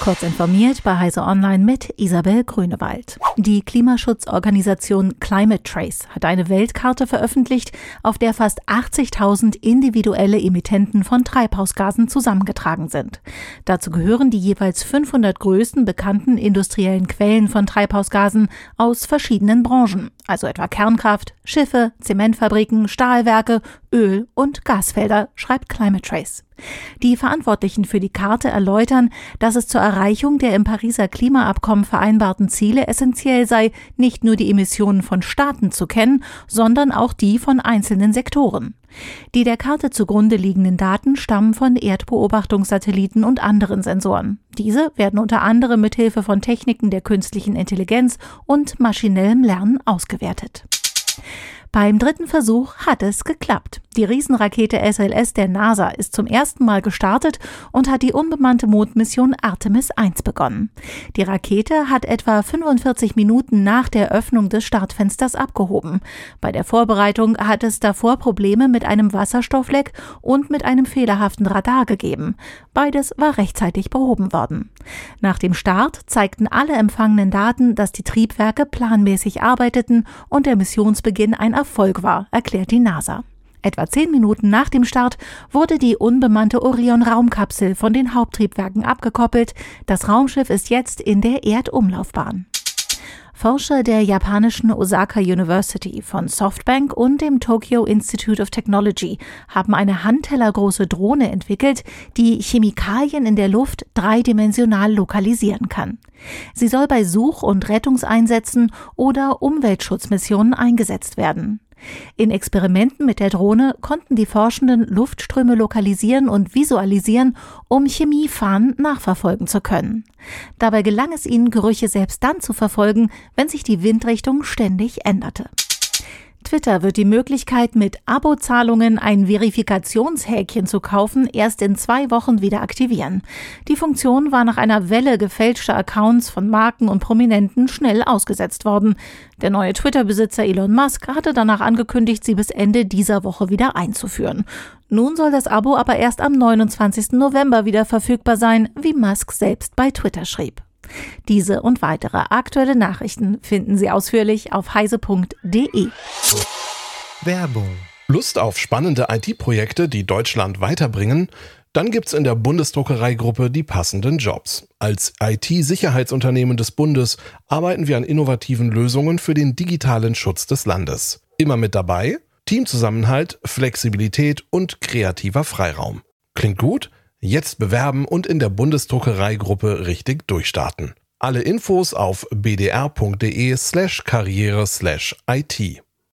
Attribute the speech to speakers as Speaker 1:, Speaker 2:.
Speaker 1: Kurz informiert bei Heise Online mit Isabel Grünewald. Die Klimaschutzorganisation Climate Trace hat eine Weltkarte veröffentlicht, auf der fast 80.000 individuelle Emittenten von Treibhausgasen zusammengetragen sind. Dazu gehören die jeweils 500 größten bekannten industriellen Quellen von Treibhausgasen aus verschiedenen Branchen, also etwa Kernkraft, Schiffe, Zementfabriken, Stahlwerke, Öl- und Gasfelder, schreibt Climate Trace. Die Verantwortlichen für die Karte erläutern, dass es zur Erreichung der im Pariser Klimaabkommen vereinbarten Ziele essentiell sei, nicht nur die Emissionen von Staaten zu kennen, sondern auch die von einzelnen Sektoren. Die der Karte zugrunde liegenden Daten stammen von Erdbeobachtungssatelliten und anderen Sensoren. Diese werden unter anderem mithilfe von Techniken der künstlichen Intelligenz und maschinellem Lernen ausgewertet. Beim dritten Versuch hat es geklappt. Die Riesenrakete SLS der NASA ist zum ersten Mal gestartet und hat die unbemannte Mondmission Artemis 1 begonnen. Die Rakete hat etwa 45 Minuten nach der Öffnung des Startfensters abgehoben. Bei der Vorbereitung hat es davor Probleme mit einem Wasserstoffleck und mit einem fehlerhaften Radar gegeben. Beides war rechtzeitig behoben worden. Nach dem Start zeigten alle empfangenen Daten, dass die Triebwerke planmäßig arbeiteten und der Missionsbeginn ein Erfolg war, erklärt die NASA. Etwa zehn Minuten nach dem Start wurde die unbemannte Orion-Raumkapsel von den Haupttriebwerken abgekoppelt. Das Raumschiff ist jetzt in der Erdumlaufbahn. Forscher der japanischen Osaka University von Softbank und dem Tokyo Institute of Technology haben eine handtellergroße Drohne entwickelt, die Chemikalien in der Luft dreidimensional lokalisieren kann. Sie soll bei Such- und Rettungseinsätzen oder Umweltschutzmissionen eingesetzt werden. In Experimenten mit der Drohne konnten die Forschenden Luftströme lokalisieren und visualisieren, um Chemiefahnen nachverfolgen zu können. Dabei gelang es ihnen, Gerüche selbst dann zu verfolgen, wenn sich die Windrichtung ständig änderte. Twitter wird die Möglichkeit, mit Abozahlungen ein Verifikationshäkchen zu kaufen, erst in zwei Wochen wieder aktivieren. Die Funktion war nach einer Welle gefälschter Accounts von Marken und Prominenten schnell ausgesetzt worden. Der neue Twitter-Besitzer Elon Musk hatte danach angekündigt, sie bis Ende dieser Woche wieder einzuführen. Nun soll das Abo aber erst am 29. November wieder verfügbar sein, wie Musk selbst bei Twitter schrieb. Diese und weitere aktuelle Nachrichten finden Sie ausführlich auf heise.de.
Speaker 2: Werbung. Lust auf spannende IT-Projekte, die Deutschland weiterbringen? Dann gibt's in der Bundesdruckereigruppe die passenden Jobs. Als IT-Sicherheitsunternehmen des Bundes arbeiten wir an innovativen Lösungen für den digitalen Schutz des Landes. Immer mit dabei? Teamzusammenhalt, Flexibilität und kreativer Freiraum. Klingt gut? Jetzt bewerben und in der Bundesdruckereigruppe richtig durchstarten. Alle Infos auf bdr.de slash karriere slash IT.